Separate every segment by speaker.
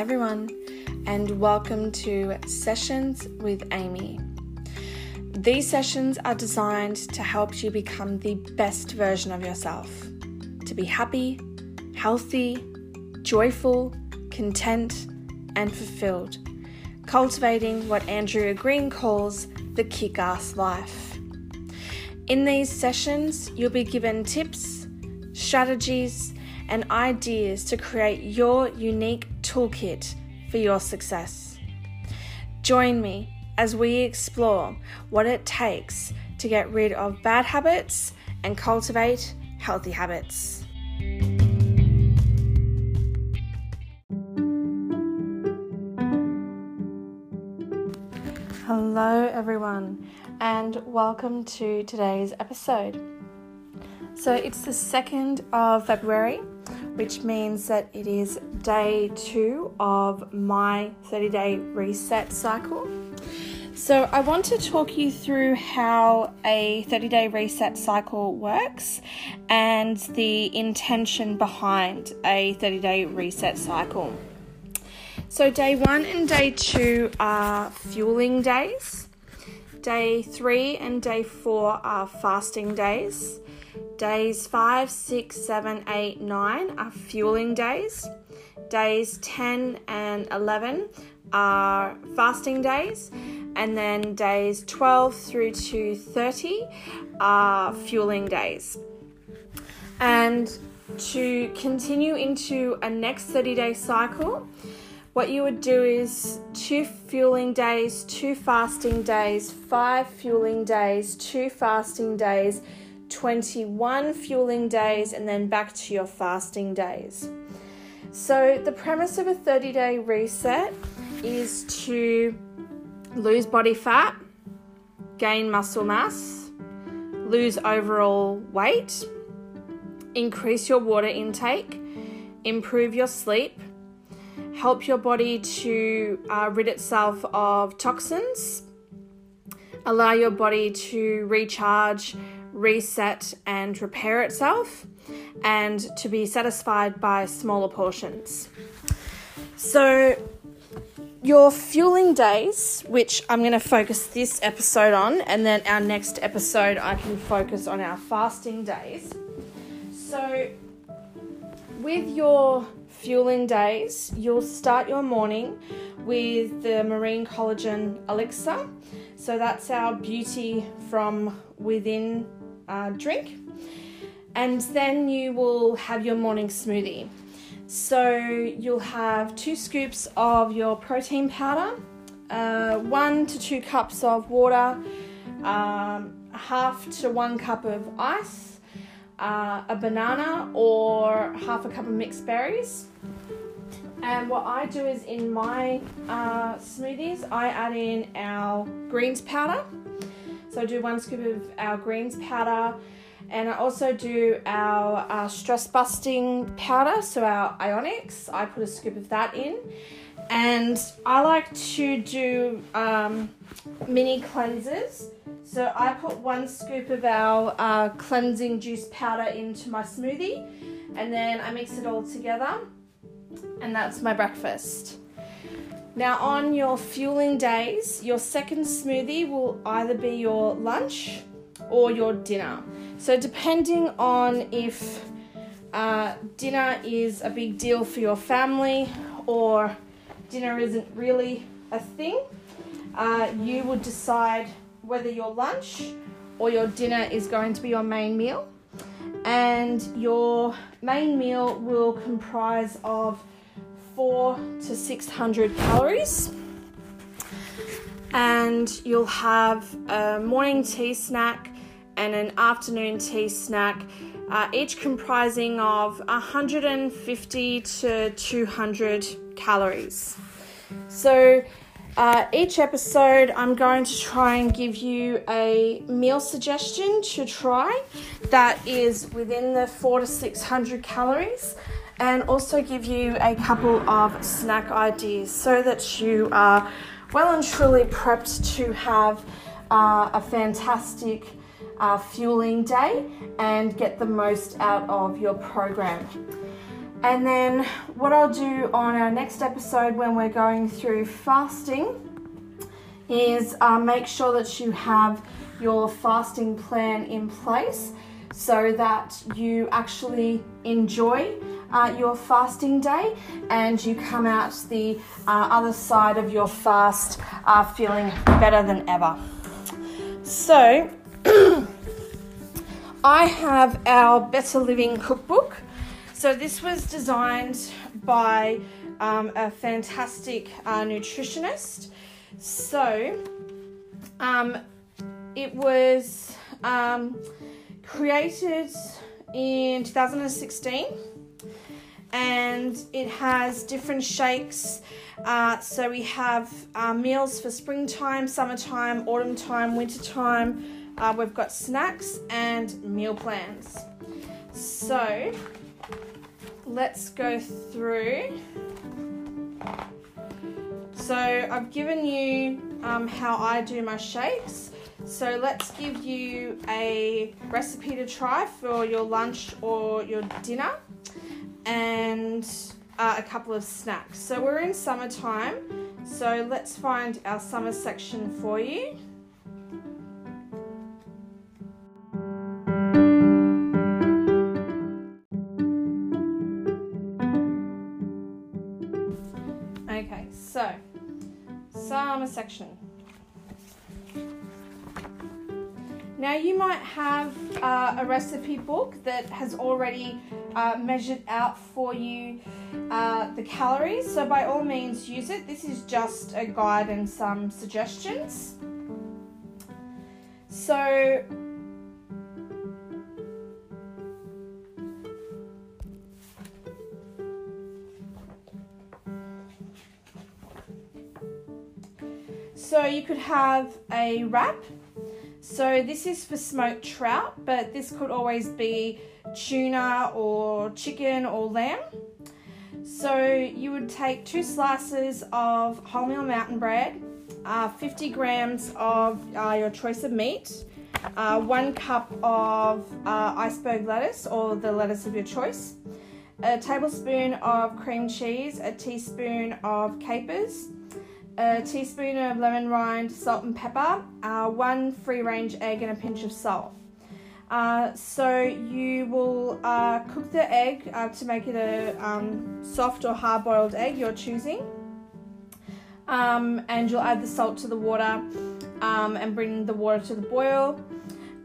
Speaker 1: Everyone, and welcome to Sessions with Amie. These sessions are designed to help you become the best version of yourself, to be happy, healthy, joyful, content, and fulfilled, cultivating what Andrea Green calls the kick ass life. In these sessions, you'll be given tips, strategies, and ideas to create your unique toolkit for your success. Join me as we explore what it takes to get rid of bad habits and cultivate healthy habits. Hello, everyone, and welcome to today's episode. So, it's the 2nd of February, which means that it is day two of my 30 day reset cycle. So, I want to talk you through how a 30 day reset cycle works and the intention behind a 30 day reset cycle. So, day one and day two are fueling days, day three and day four are fasting days. Days 5, 6, 7, 8, 9 are fueling days. Days 10 and 11 are fasting days. And then days 12 through to 30 are fueling days. And to continue into a next 30 day cycle, what you would do is two fueling days, two fasting days, five fueling days, two fasting days 21 fueling days, and then back to your fasting days. So, the premise of a 30 day reset is to lose body fat, gain muscle mass, lose overall weight, increase your water intake, improve your sleep, help your body to uh, rid itself of toxins, allow your body to recharge reset and repair itself, and to be satisfied by smaller portions. So, your fueling days, which I'm going to focus this episode on, and then our next episode, I can focus on our fasting days. So, with your fueling days, you'll start your morning with the Marine Collagen Elixir. So, that's our beauty from within uh, drink. And then you will have your morning smoothie. So you'll have two scoops of your protein powder, uh, one to two cups of water, um, half to one cup of ice, uh, a banana, or half a cup of mixed berries. And what I do is in my uh, smoothies, I add in our greens powder. So I do one scoop of our greens powder, and I also do our uh, stress busting powder, so our Ionix. I put a scoop of that in, and I like to do um, mini cleansers. So I put one scoop of our uh, cleansing juice powder into my smoothie, and then I mix it all together, and that's my breakfast. Now, on your fueling days, your second smoothie will either be your lunch or your dinner. So, depending on if uh, dinner is a big deal for your family or dinner isn't really a thing, uh, you would decide whether your lunch or your dinner is going to be your main meal. And your main meal will comprise of four to 600 calories. And you'll have a morning tea snack and an afternoon tea snack, uh, each comprising of 150 to 200 calories. So, uh, each episode, I'm going to try and give you a meal suggestion to try that is within the four to 600 calories and also give you a couple of snack ideas so that you are well and truly prepped to have uh, a fantastic uh, fueling day and get the most out of your program. And then what I'll do on our next episode when we're going through fasting is uh, make sure that you have your fasting plan in place so that you actually enjoy uh, your fasting day and you come out the uh, other side of your fast uh, feeling better than ever. So, I have our Better Living cookbook. So, this was designed by um, a fantastic uh, nutritionist. So, um, it was um, created in 2016 and it has different shakes. Uh, so we have uh, meals for springtime, summertime, autumn time, winter time. Uh, we've got snacks and meal plans. So let's go through. So I've given you um, how I do my shakes. So let's give you a recipe to try for your lunch or your dinner and uh, a couple of snacks. So we're in summertime, so let's find our summer section for you. Uh, a recipe book that has already uh, measured out for you uh, the calories, so by all means use it. This is just a guide and some suggestions. So So you could have a wrap so this is for smoked trout, but this could always be tuna or chicken or lamb. So you would take two slices of wholemeal mountain bread, uh, 50 grams of uh, your choice of meat, uh, one cup of uh, iceberg lettuce or the lettuce of your choice, a tablespoon of cream cheese, a teaspoon of capers, a teaspoon of lemon rind, salt and pepper, uh, one free range egg, and a pinch of salt. Uh, so you will uh, cook the egg uh, to make it a um, soft or hard boiled egg, you're choosing. Um, and you'll add the salt to the water um, and bring the water to the boil.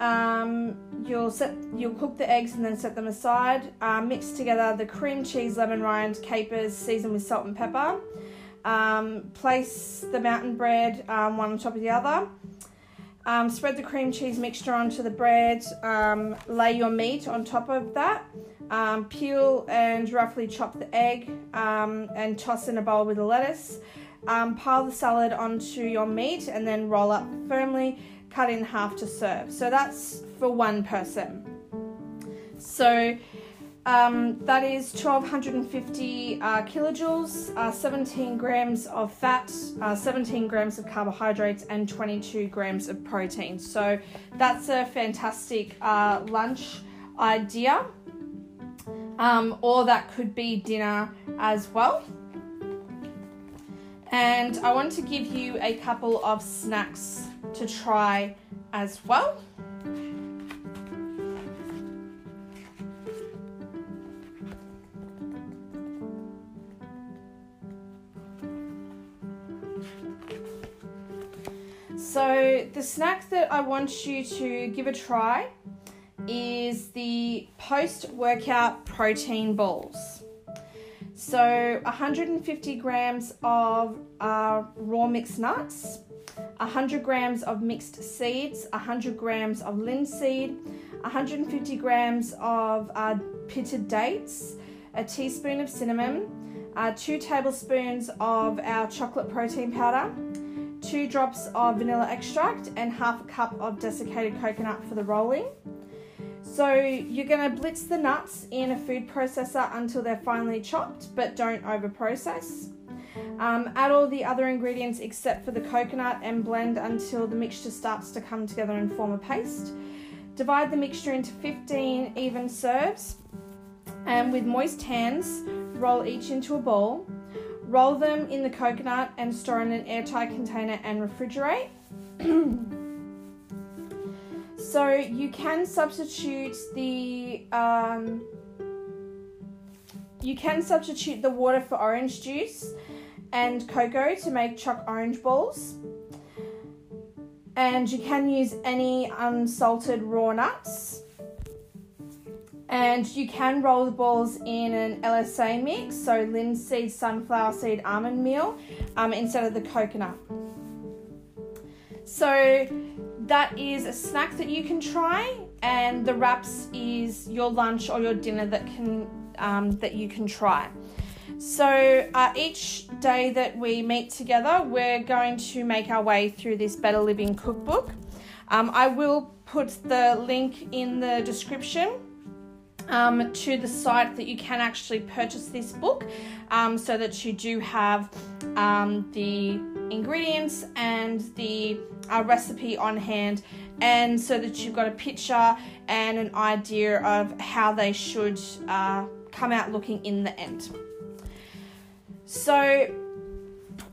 Speaker 1: Um, you'll set you'll cook the eggs and then set them aside. Uh, mix together the cream cheese, lemon rind, capers, season with salt and pepper. Um, place the mountain bread um, one on top of the other. Um, spread the cream cheese mixture onto the bread. Um, lay your meat on top of that. Um, peel and roughly chop the egg um, and toss in a bowl with the lettuce. pile the salad onto your meat and then roll up firmly. Cut in half to serve. So that's for one person. So um, that is 1250 uh, kilojoules, uh, 17 grams of fat, uh, 17 grams of carbohydrates, and 22 grams of protein. So that's a fantastic uh, lunch idea. Um, or that could be dinner as well. And I want to give you a couple of snacks to try as well. Snack that I want you to give a try is the post workout protein balls. So, 150 grams of uh, raw mixed nuts, 100 grams of mixed seeds, 100 grams of linseed, 150 grams of uh, pitted dates, a teaspoon of cinnamon, uh, two tablespoons of our chocolate protein powder two drops of vanilla extract, and half a cup of desiccated coconut for the rolling. So you're going to blitz the nuts in a food processor until they're finely chopped, but don't over process. Um, add all the other ingredients except for the coconut and blend until the mixture starts to come together and form a paste. Divide the mixture into 15 even serves And with moist hands, roll each into a ball. Roll them in the coconut and store in an airtight container and refrigerate. so you can substitute the um, you can substitute the water for orange juice and cocoa to make choc orange balls. And you can use any unsalted raw nuts. And you can roll the balls in an LSA mix, so linseed, sunflower seed, almond meal, um, instead of the coconut. So that is a snack that you can try, and the wraps is your lunch or your dinner that can um, that you can try. So uh, each day that we meet together, we're going to make our way through this Better Living cookbook. Um, I will put the link in the description um, to the site that you can actually purchase this book um, so that you do have um, the ingredients and the uh, recipe on hand and so that you've got a picture and an idea of how they should uh, come out looking in the end. So,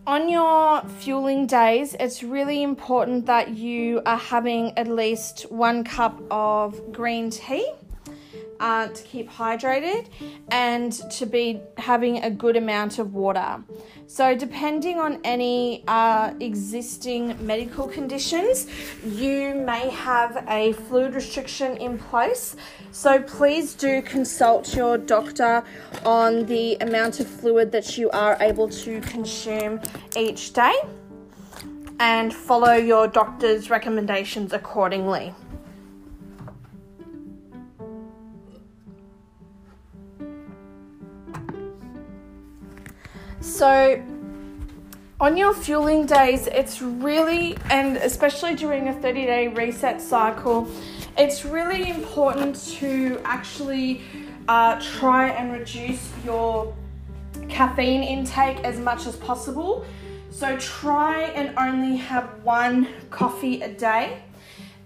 Speaker 1: on your fueling days, it's really important that you are having at least one cup of green tea uh, to keep hydrated and to be having a good amount of water. So, depending on any uh, existing medical conditions, you may have a fluid restriction in place. So, please do consult your doctor on the amount of fluid that you are able to consume each day and follow your doctor's recommendations accordingly. So, on your fueling days, it's really, and especially during a 30 day reset cycle, it's really important to actually uh, try and reduce your caffeine intake as much as possible. So, try and only have one coffee a day.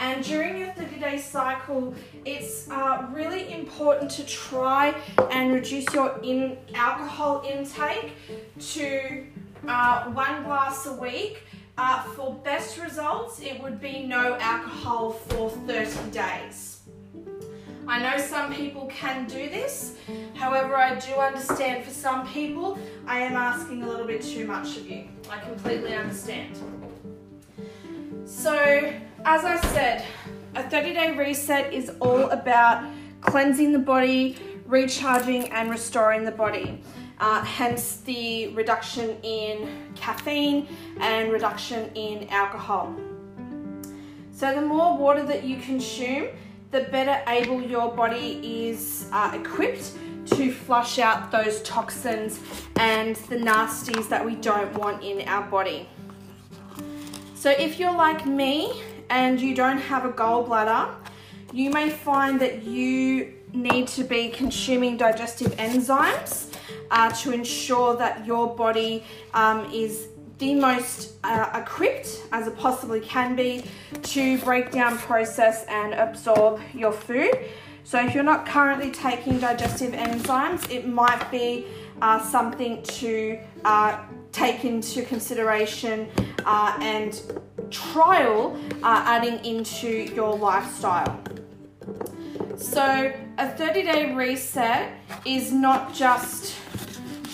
Speaker 1: And during your 30 day cycle, it's uh, really important to try and reduce your in alcohol intake to uh, one glass a week. Uh, for best results, it would be no alcohol for 30 days. I know some people can do this, however, I do understand for some people I am asking a little bit too much of you. I completely understand. So, as I said, a 30 day reset is all about cleansing the body, recharging, and restoring the body. Uh, hence the reduction in caffeine and reduction in alcohol. So, the more water that you consume, the better able your body is uh, equipped to flush out those toxins and the nasties that we don't want in our body. So, if you're like me and you don't have a gallbladder, you may find that you need to be consuming digestive enzymes uh, to ensure that your body um, is the most uh, equipped as it possibly can be to break down, process, and absorb your food. So, if you're not currently taking digestive enzymes, it might be uh, something to uh, take into consideration uh, and trial uh, adding into your lifestyle. So, a 30 day reset is not just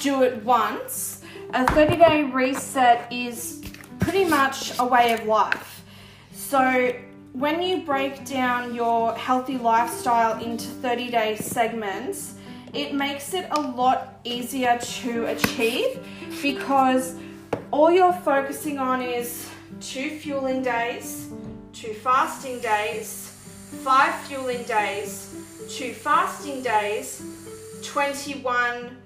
Speaker 1: do it once, a 30 day reset is pretty much a way of life. So, when you break down your healthy lifestyle into 30 day segments, it makes it a lot easier to achieve because all you're focusing on is two fueling days, two fasting days, five fueling days, two fasting days, 21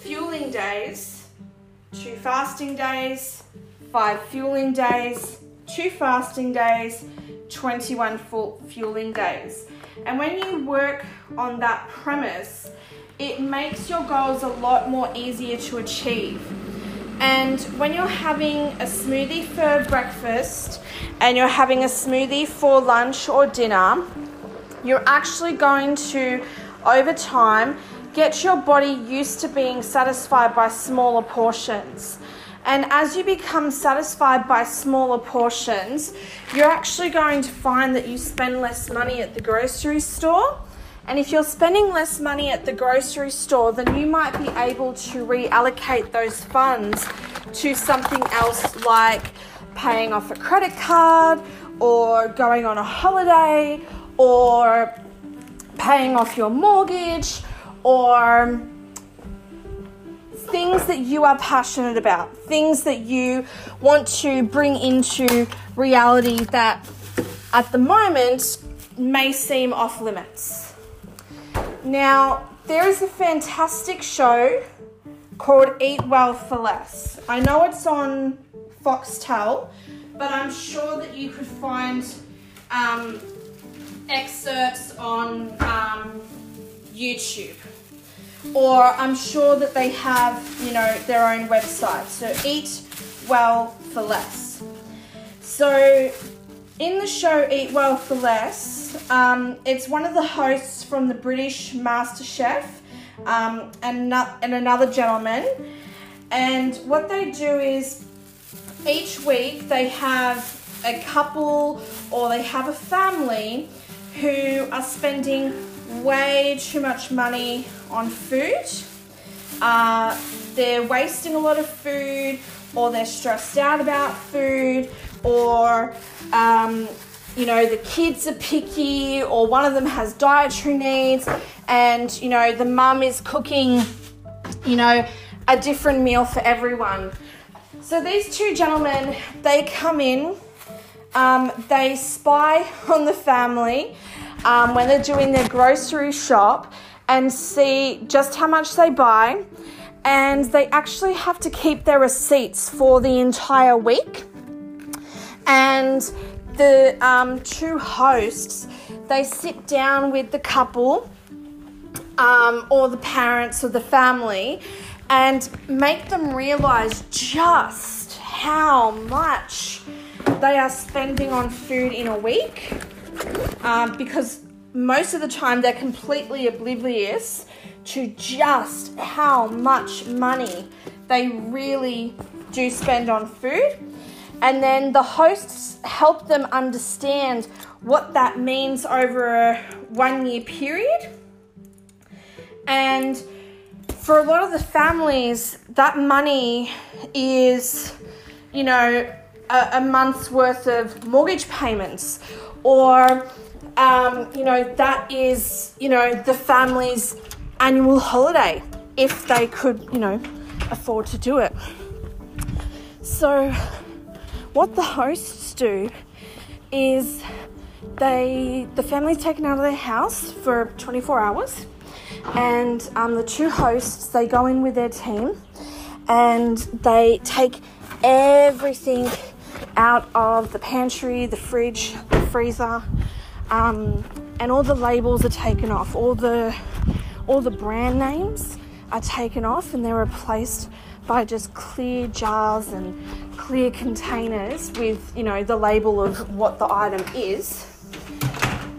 Speaker 1: fueling days, two fasting days, five fueling days, two fasting days, 21 full fueling days. And when you work on that premise, it makes your goals a lot more easier to achieve. And when you're having a smoothie for breakfast and you're having a smoothie for lunch or dinner, you're actually going to, over time, get your body used to being satisfied by smaller portions. And as you become satisfied by smaller portions, you're actually going to find that you spend less money at the grocery store. And if you're spending less money at the grocery store, then you might be able to reallocate those funds to something else like paying off a credit card or going on a holiday or paying off your mortgage or things that you are passionate about, things that you want to bring into reality that at the moment may seem off limits. Now, there is a fantastic show called Eat Well for Less. I know it's on Foxtel, but I'm sure that you could find um, excerpts on um, YouTube. Or I'm sure that they have, you know, their own website. So Eat Well for Less. So in the show Eat Well for Less, um, it's one of the hosts from the British MasterChef um, and, and another gentleman. And what they do is each week they have a couple or they have a family who are spending way too much money on food. Uh, they're wasting a lot of food, or they're stressed out about food, or um, you know the kids are picky, or one of them has dietary needs, and you know the mum is cooking, you know, a different meal for everyone. So these two gentlemen, they come in, um, they spy on the family um, when they're doing their grocery shop and see just how much they buy. And they actually have to keep their receipts for the entire week. And the um, two hosts, they sit down with the couple um, or the parents or the family and make them realize just how much they are spending on food in a week um, because most of the time they're completely oblivious to just how much money they really do spend on food. And then the hosts help them understand what that means over a one year period. And for a lot of the families, that money is, you know, a, a month's worth of mortgage payments, or, um, you know, that is, you know, the family's annual holiday if they could, you know, afford to do it. So, what the hosts do is they the family's taken out of their house for 24 hours and um, the two hosts they go in with their team and they take everything out of the pantry, the fridge, the freezer, um, and all the labels are taken off. All the all the brand names are taken off, and they're replaced by just clear jars and clear containers with you know the label of what the item is.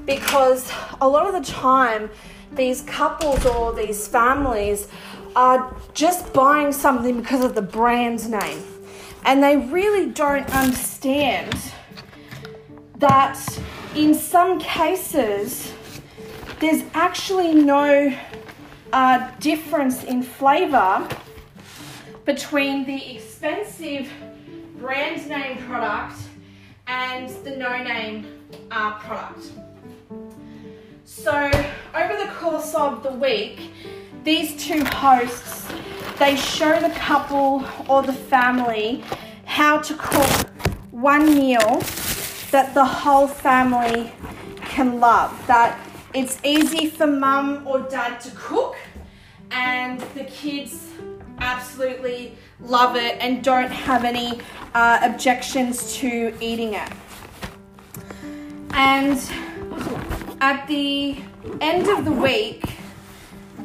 Speaker 1: Because a lot of the time these couples or these families are just buying something because of the brand name. And they really don't understand that in some cases, there's actually no uh, difference in flavour between the expensive brand name product and the no name uh, product. So over the course of the week, these two hosts, they show the couple or the family how to cook one meal that the whole family can love. That it's easy for mum or dad to cook and the kids absolutely love it and don't have any uh, objections to eating it. And at the end of the week,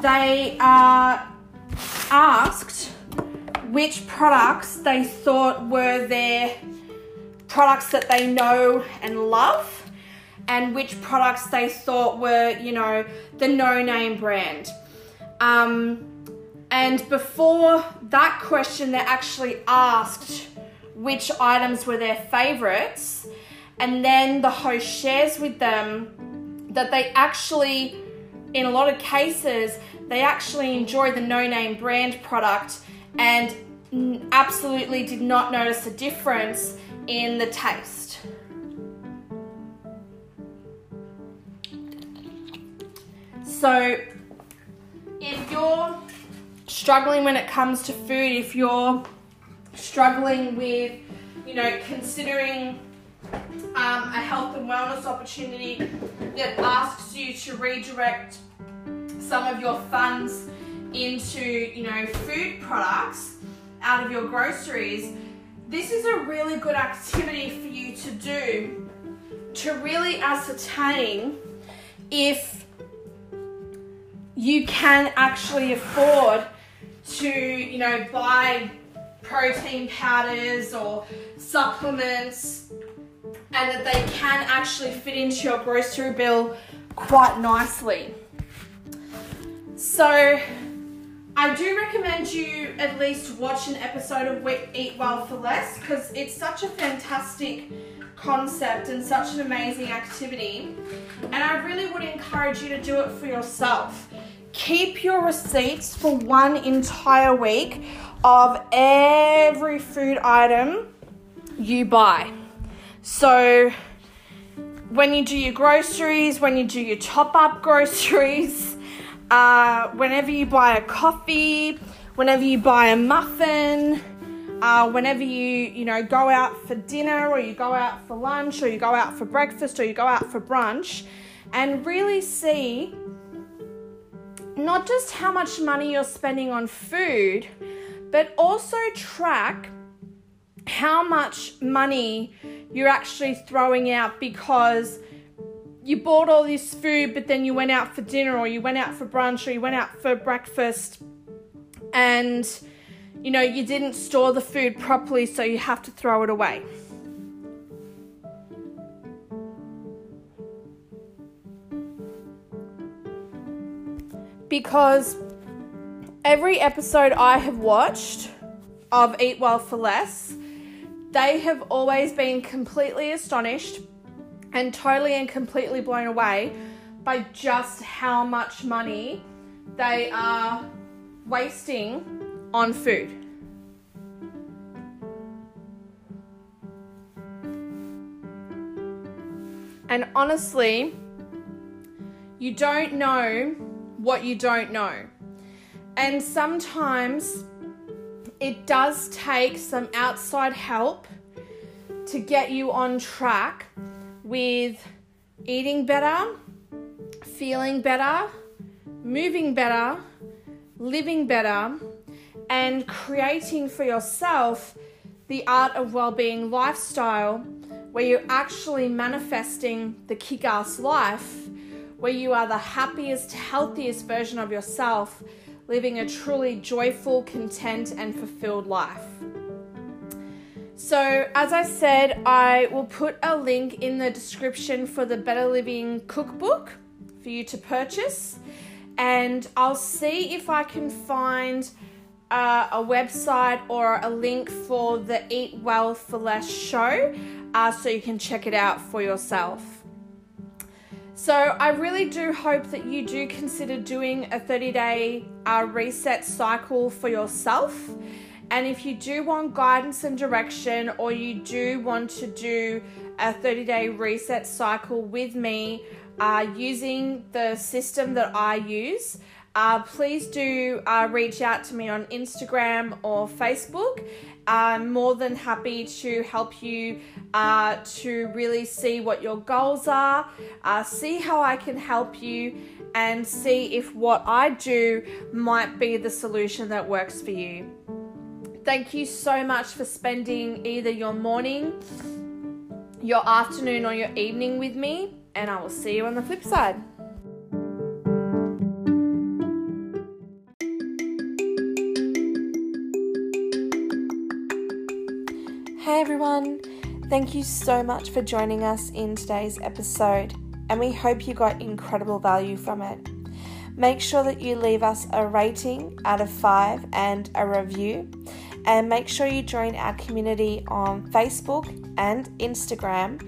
Speaker 1: they are asked which products they thought were their products that they know and love and which products they thought were, you know, the no name brand. Um, and before that question, they actually asked which items were their favorites. And then the host shares with them that they actually, in a lot of cases, they actually enjoy the no name brand product and absolutely did not notice a difference in the taste. So, if you're struggling when it comes to food, if you're struggling with, you know, considering um, a health and wellness opportunity that asks you to redirect some of your funds into, you know, food products out of your groceries, this is a really good activity for you to do to really ascertain if you can actually afford to, you know, buy protein powders or supplements and that they can actually fit into your grocery bill quite nicely. So, I do recommend you at least watch an episode of Eat Well for Less because it's such a fantastic concept and such an amazing activity. And I really would encourage you to do it for yourself. Keep your receipts for one entire week of every food item you buy. So, when you do your groceries, when you do your top up groceries, uh, whenever you buy a coffee, whenever you buy a muffin, uh, whenever you you know go out for dinner or you go out for lunch or you go out for breakfast or you go out for brunch, and really see not just how much money you're spending on food, but also track how much money you're actually throwing out because you bought all this food, but then you went out for dinner or you went out for brunch or you went out for breakfast and you know you didn't store the food properly, so you have to throw it away. Because every episode I have watched of Eat Well for Less, they have always been completely astonished and totally and completely blown away by just how much money they are wasting on food. And honestly, you don't know what you don't know. And sometimes it does take some outside help to get you on track with eating better, feeling better, moving better, living better, and creating for yourself the art of well-being lifestyle where you're actually manifesting the kick-ass life where you are the happiest, healthiest version of yourself, living a truly joyful, content, and fulfilled life. So, as I said, I will put a link in the description for the Better Living cookbook for you to purchase, and I'll see if I can find uh, a website or a link for the Eat Well for Less show uh, so you can check it out for yourself. So, I really do hope that you do consider doing a 30 day uh, reset cycle for yourself. And if you do want guidance and direction, or you do want to do a 30 day reset cycle with me uh, using the system that I use, uh, please do uh, reach out to me on Instagram or Facebook. I'm more than happy to help you uh, to really see what your goals are, uh, see how I can help you, and see if what I do might be the solution that works for you. Thank you so much for spending either your morning, your afternoon, or your evening with me, and I will see you on the flip side. Everyone, thank you so much for joining us in today's episode, and we hope you got incredible value from it. Make sure that you leave us a rating out of five and a review. And make sure you join our community on Facebook and Instagram,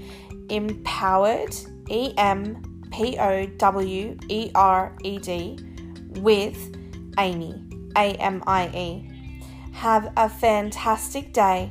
Speaker 1: Empowered, E M P O W E R E D, with Amie, A M I E. Have a fantastic day,